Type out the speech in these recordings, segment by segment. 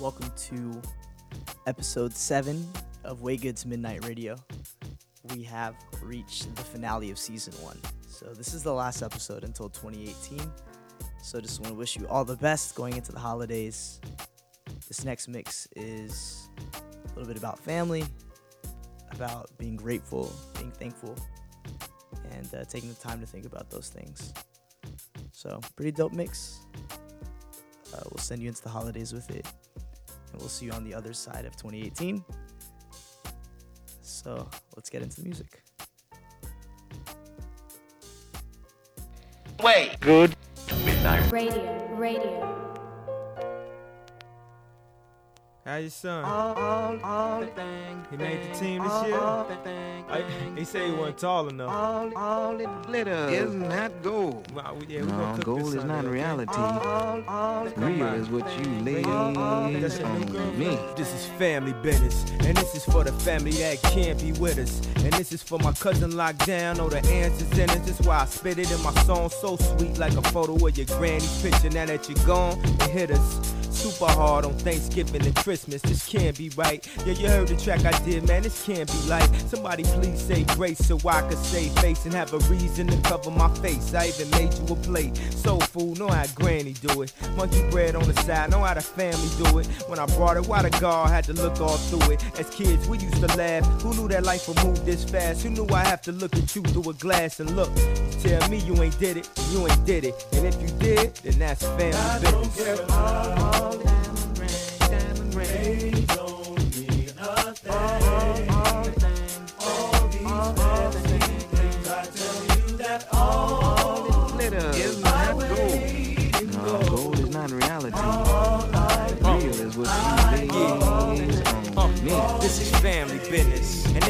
Welcome to episode seven of Waygood's Midnight Radio. We have reached the finale of season one. So, this is the last episode until 2018. So, just want to wish you all the best going into the holidays. This next mix is a little bit about family, about being grateful, being thankful, and uh, taking the time to think about those things. So, pretty dope mix. Uh, we'll send you into the holidays with it. And we'll see you on the other side of 2018. So let's get into the music. Wait. Good midnight. Radio, radio. How your son? All, all, all thing. He made the team this all, year? All the thing. I, he said he wasn't tall enough. All, all it glitters. Isn't that gold? Well, we- yeah, we no, gonna cook gold this is not reality. All, all the Real on. is what you lay That's your new girl? on me. This is family business, and this is for the family that can't be with us. And this is for my cousin locked down, all the answers in it. That's why I spit it in my song so sweet, like a photo of your granny's picture. Now that you're gone, it hit us. Super hard on Thanksgiving and Christmas. This can't be right. Yeah, you heard the track I did, man. This can't be like. Somebody please say grace so I could save face and have a reason to cover my face. I even made you a plate. Soul food, know how granny do it. Monkey bread on the side, know how the family do it. When I brought it, why the guard had to look all through it. As kids, we used to laugh. Who knew that life would move this fast? Who knew I have to look at you through a glass and look? Tell me you ain't did it, you ain't did it. And if you did, then that's family business. All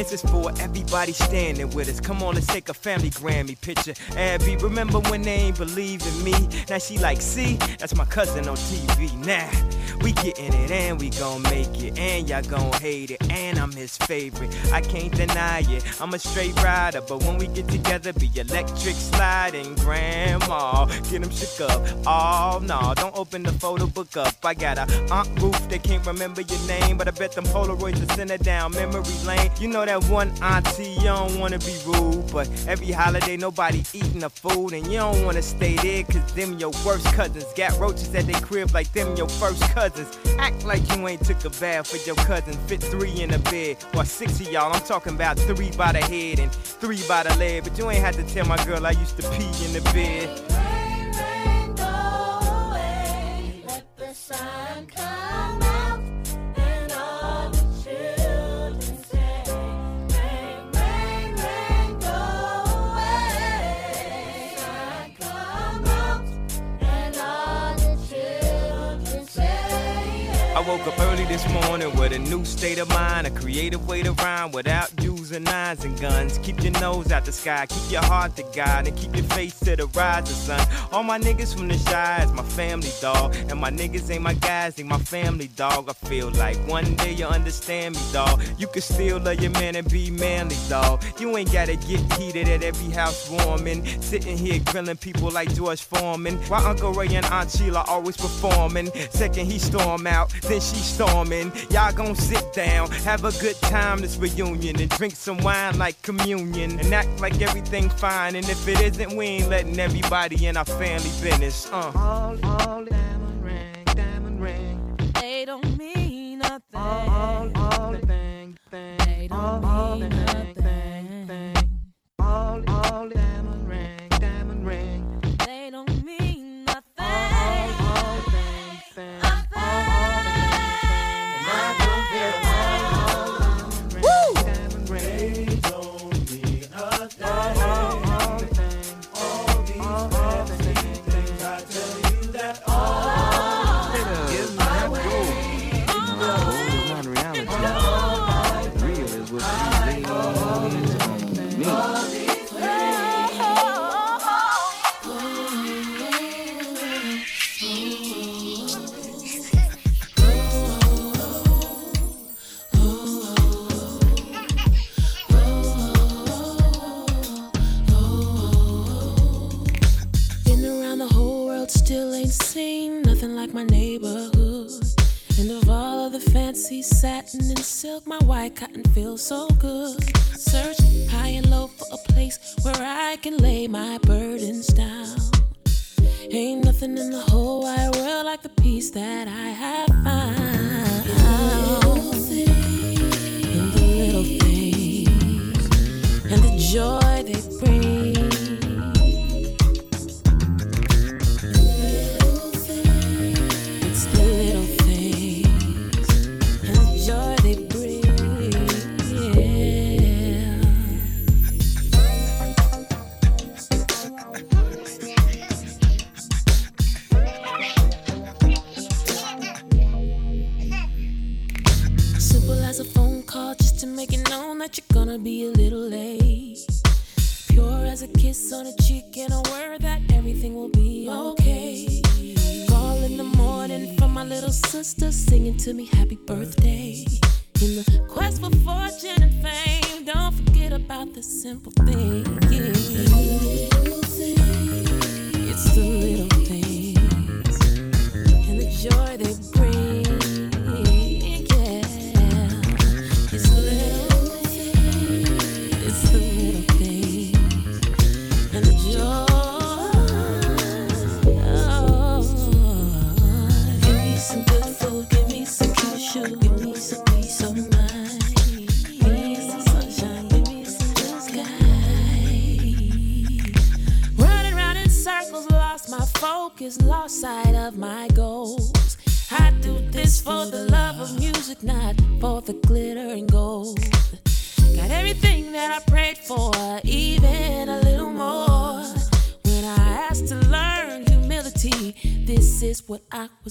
this is for everybody standing with us. Come on, let's take a family Grammy picture. Abby, remember when they ain't believe in me? Now she like, see, that's my cousin on TV. Nah, we getting it and we gon' make it, and y'all gon' hate it, and I'm his favorite. I can't deny it. I'm a straight rider, but when we get together, be electric sliding. Grandma, get him shook up. Oh no, don't open the photo book up. I got a uh, Aunt Ruth that can't remember your name, but I bet them Polaroids will send her down memory lane. You know that one auntie, you don't wanna be rude, but every holiday nobody eating the food, and you don't wanna stay there, cause them your worst cousins. Got roaches at their crib like them your first cousins. Act like you ain't took a bath with your cousin. Fit three in the bed, or six of y'all. I'm talking about three by the head and three by the leg, but you ain't had to tell my girl I used to pee in the bed. I woke up early this morning with a new state of mind, a creative way to rhyme without using nines and guns. Keep your nose out the sky, keep your heart to God, and keep your face to the rising sun. All my niggas from the shy is my family dog, and my niggas ain't my guys, they my family dog. I feel like one day you understand me, dog. You can still love your man and be manly, dog. You ain't gotta get heated at every house warming, sitting here grilling people like George Foreman. While Uncle Ray and Aunt Sheila always performing. Second he storm out, then she storming. Y'all gon' sit down, have a good time this reunion, and drink some wine like communion, and act like everything fine. And if it isn't, we ain't letting everybody in our family business. Uh. All, all fancy satin and silk. My white cotton feels so good. Search high and low for a place where I can lay my burdens down. Ain't nothing in the whole wide world like the peace that I have found. In the little things and the joy they bring.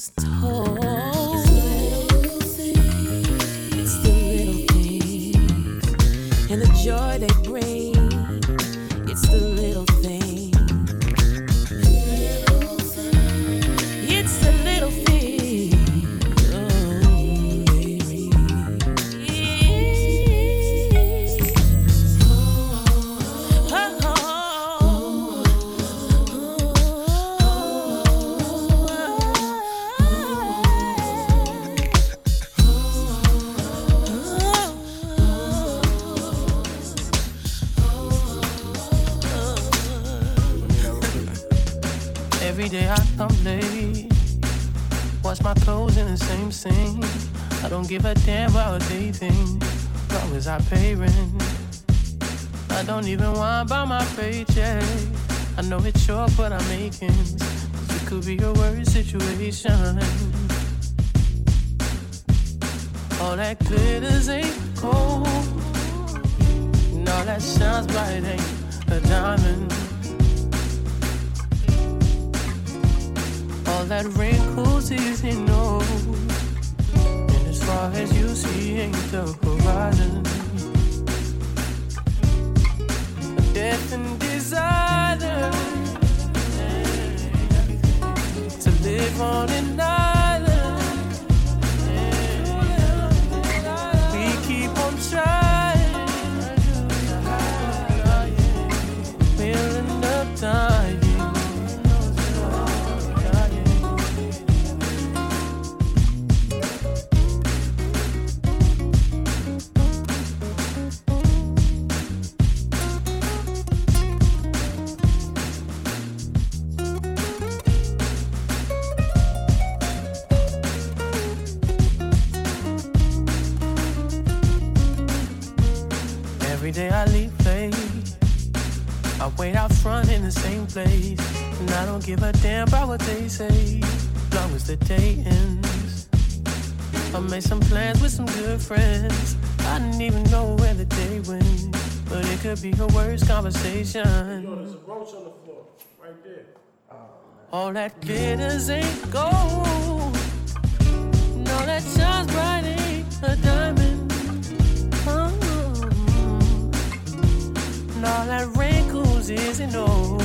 Was told. Even want about my paycheck. I know it's short, but I'm making. It could be a worse situation. All that glitters ain't gold. And all that shines bright ain't a diamond. All that wrinkles is in no. And as far as you see, ain't the horizon. Death and desire to live on an island. The same place. And I don't give a damn about what they say. Long as the day ends. I made some plans with some good friends. I didn't even know where the day went. But it could be a worse conversation. Oh, all that glitters ain't gold. No, that shines bright ain't a diamond. Oh. And all that isn't old.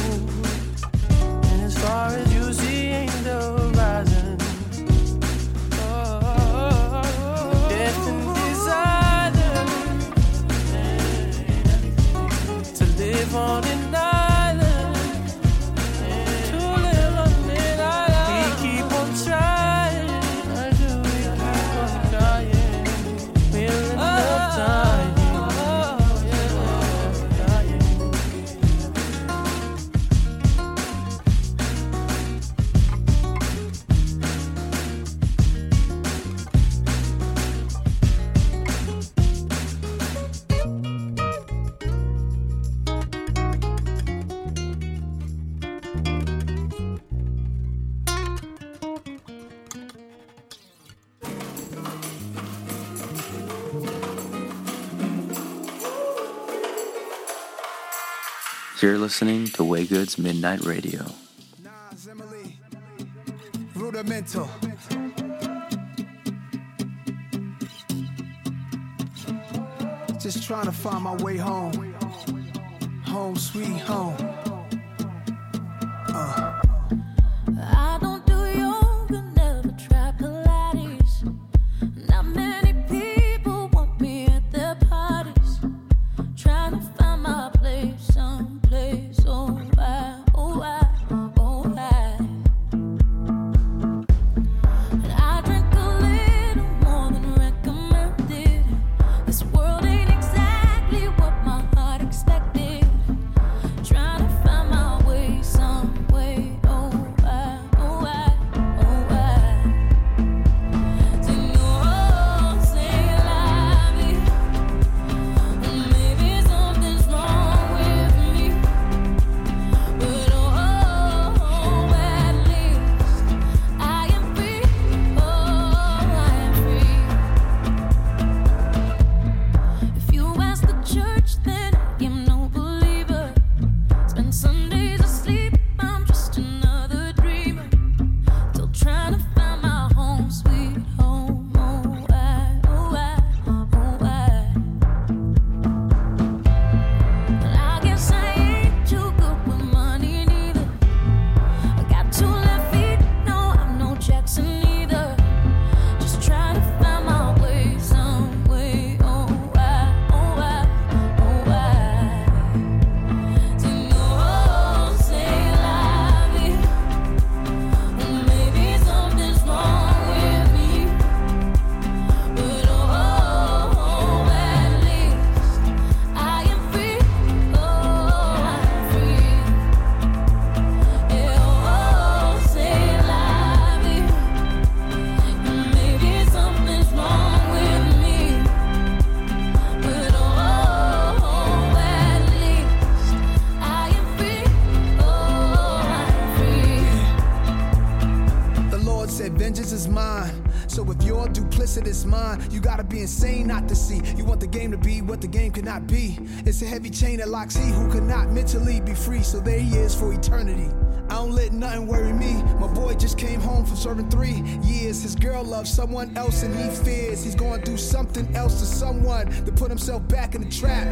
And as far as you see, ain't the horizon. You're listening to Waygood's Midnight Radio. Nas, Emeli, rudimental. Just trying to find my way home. Home, sweet home. Gotta be insane not to see. You want the game to be what the game cannot be. It's a heavy chain that locks he who cannot mentally be free. So there he is for eternity. I don't let nothing worry me. My boy just came home from serving three years. His girl loves someone else and he fears he's going through something else to someone to put himself back in the trap.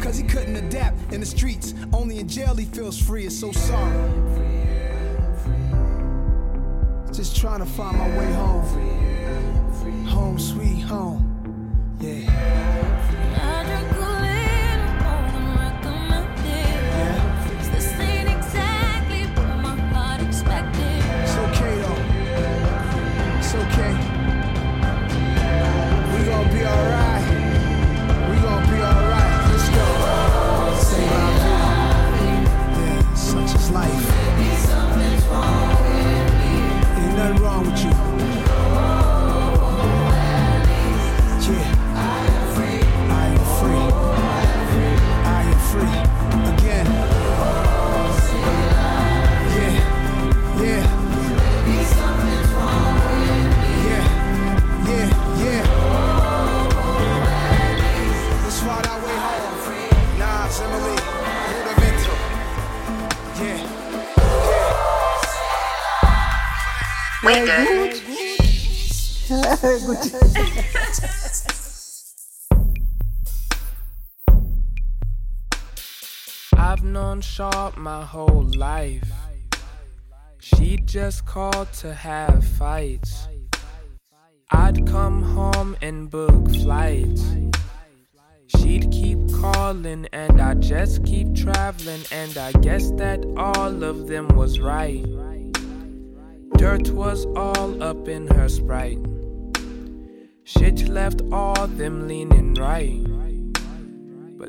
Cause he couldn't adapt in the streets. Only in jail he feels free. It's so sorry. Just trying to find my way home. Home, sweet home. Yeah. My whole life. She just called to have fights. I'd come home and book flights. She'd keep calling and I'd just keep traveling, and I guess that all of them was right. Dirt was all up in her sprite. Shit left all them leaning right.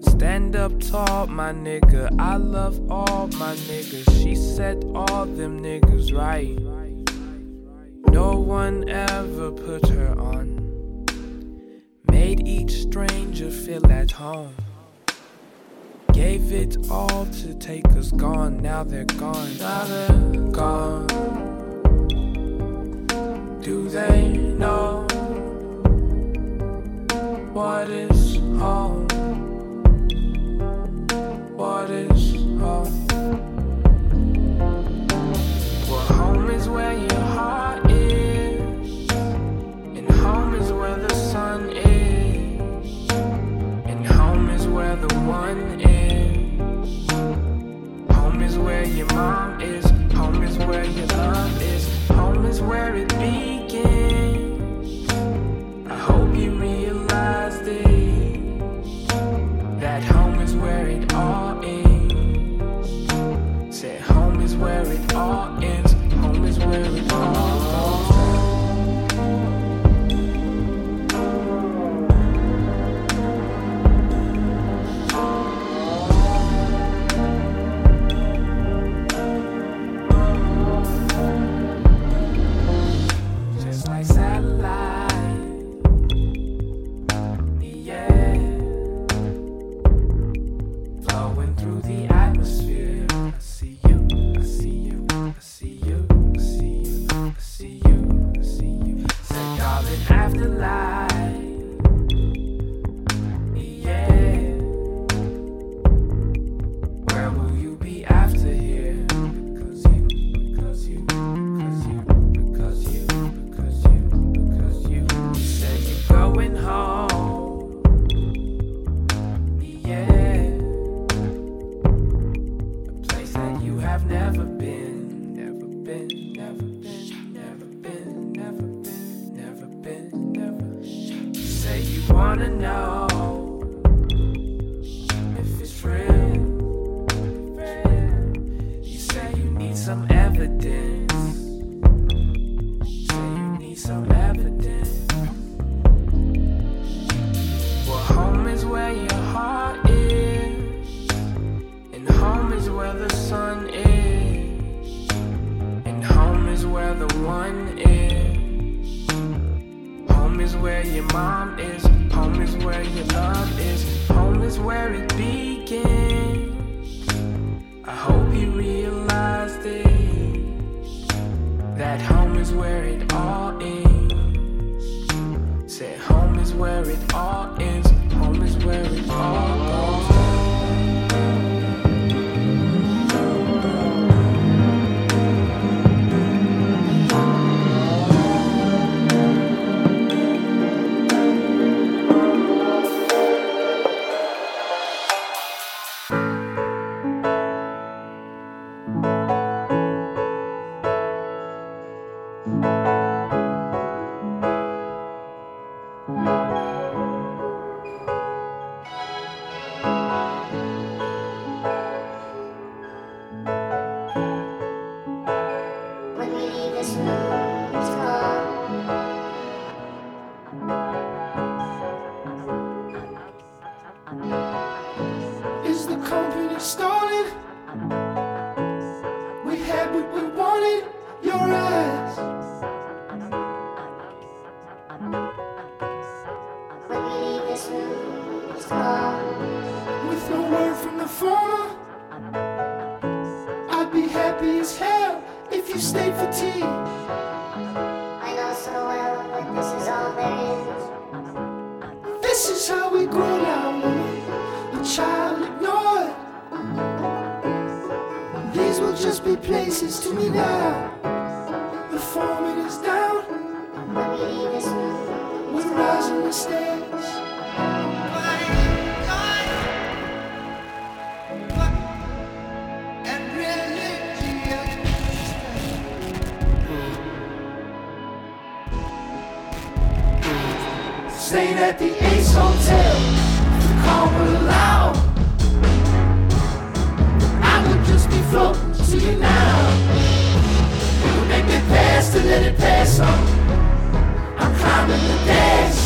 Stand up tall, my nigga. I love all my niggas. She set all them niggas right. No one ever put her on. Made each stranger feel at home. Gave it all to take us gone. Now they're gone. Now they're gone. Do they know? What is home? where your love is. Home is where it be. Have never been, never been, never been, never been, never been, never been, never. Say you wanna know one is. Home is where your mom is, home is where your love is, home is where it begins. I hope you realize this that home is where it all ends. Said home is where it all ends, home is where it all goes. Stalling? We had what we wanted, your eyes. We leave this room, it's. With no word from the former, I'd be happy as hell if you stayed for tea. Be places to me now. The foreman is down. We're rising the stairs. Stayed at the Ace Hotel. The call would allow. I'm climbing the dash.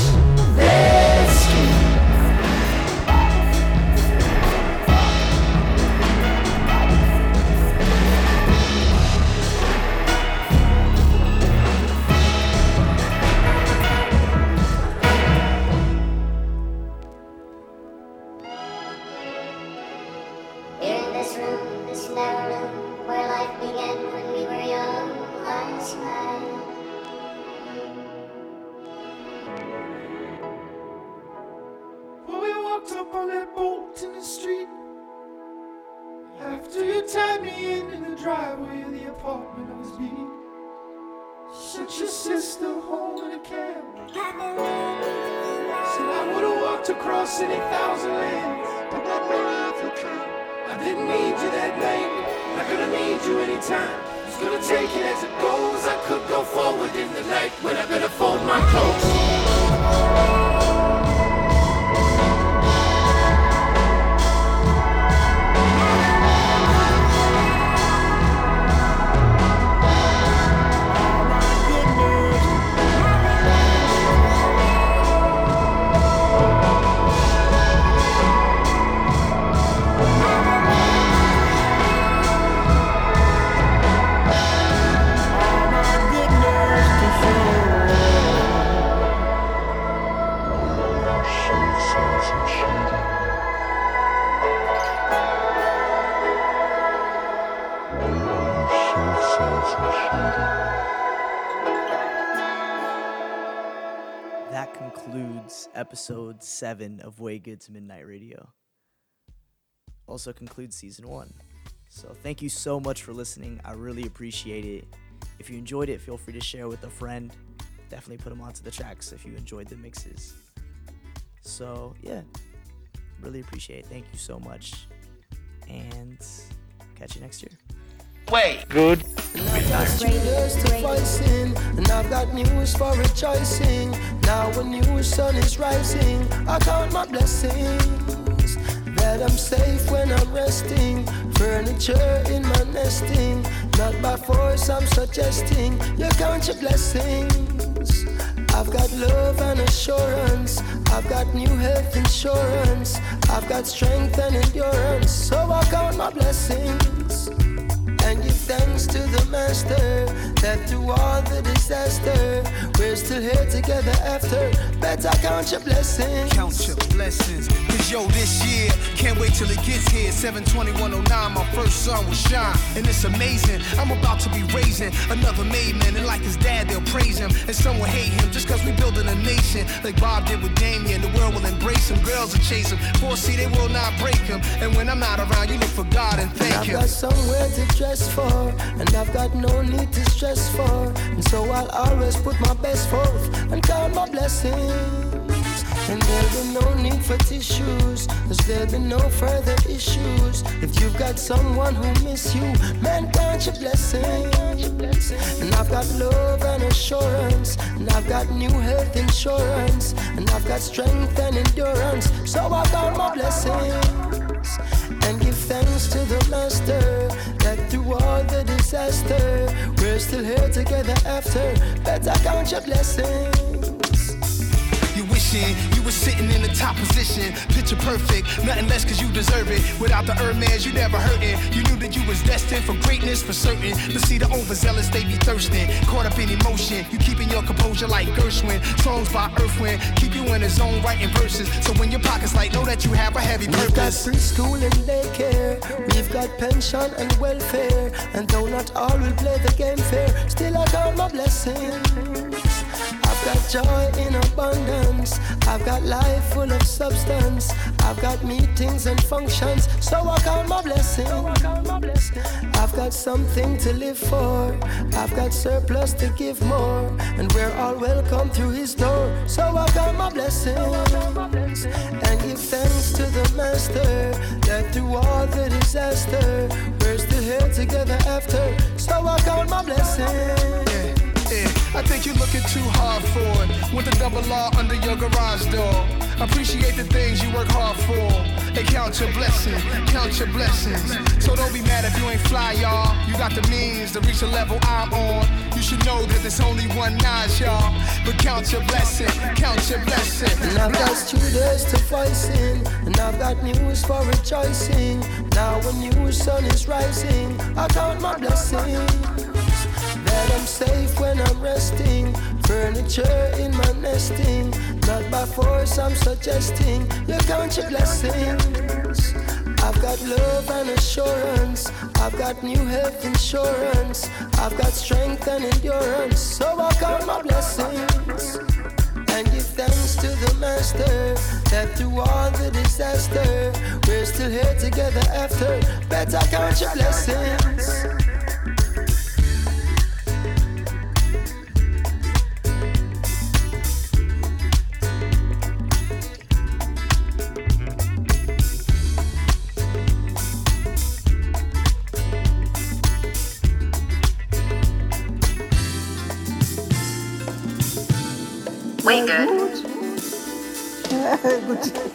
Apartment I was beat. Sent your sister home in a cab. Said I would've walked across any thousand lands. I didn't need you that night. Not gonna need you anytime. Just gonna take it as it goes. I could go forward in the night when I better fold my clothes. Seven of Way Good's Midnight Radio. Also concludes season one. So thank you so much for listening. I really appreciate it. If you enjoyed it, feel free to share with a friend. Definitely put them onto the tracks if you enjoyed the mixes. So yeah, really appreciate it. Thank you so much. And catch you next year. Wait. Good. Years to voicing, and I've got news for rejoicing. Now a new sun is rising. I count my blessings that I'm safe when I'm resting. Furniture in my nesting, not by force. I'm suggesting you count your blessings. I've got love and assurance. I've got new health insurance. I've got strength and endurance. So I count my blessings and give thanks to the master that through all the disaster we're still here together after better count your blessings Count your blessings. Cause yo, this year, can't wait till it gets here. 72109, my first son will shine. And it's amazing. I'm about to be raising another made man. And like his dad, they'll praise him. And some will hate him just cause we building a nation. Like Bob did with Damian. The world will embrace him. Girls will chase him. Foresee they will not break him. And when I'm not around, you look for God and thank I've him. got somewhere to dress for, and I've got no need to stress for. And so I'll always put my best forth and count my blessings. And there'll be no need for tissues, cause there'll be no further issues. If you've got someone who miss you, man, count your blessings. And I've got love and assurance, and I've got new health insurance, and I've got strength and endurance. So I count my blessings and give thanks to the master that through all the disaster we're still here together after. Better count your blessings You you were sitting in the top position. Picture perfect, nothing less cause you deserve it. Without the Hermes, you never hurting. You knew that you was destined for greatness for certain. But see the overzealous, they be thirsting. Caught up in emotion, you keeping your composure like Gershwin. Songs by Earth Wind, keep you in the zone writing verses. So when your pockets light, know that you have a heavy We've got purpose. preschool and daycare. We've got pension and welfare. And though not all will play the game fair, still I count my blessings. I've got joy in abundance. I've got life full of substance. I've got meetings and functions. So I count my blessing. I've got something to live for. I've got surplus to give more. And we're all welcome through his door. So I count my blessings. And give thanks to the master that through all the disaster, we're still here together after. So I count my blessings. I think you're looking too hard for it. With the double R under your garage door. Appreciate the things you work hard for. And count your blessings, count your blessings. So don't be mad if you ain't fly, y'all. You got the means to reach the level I'm on. You should know that there's only one notch, y'all. But count your blessing, count your blessing. And I've got students to voicing, and I've got news for rejoicing. Now a new sun is rising, I count my blessings. That I'm safe when I'm resting. Furniture in my nesting. Not by force, I'm suggesting. You count your blessings. I've got love and assurance. I've got new health insurance. I've got strength and endurance. So I count my blessings and give thanks to the master that through all the disaster we're still here together after better count your blessings Wait good. Gut. Gut.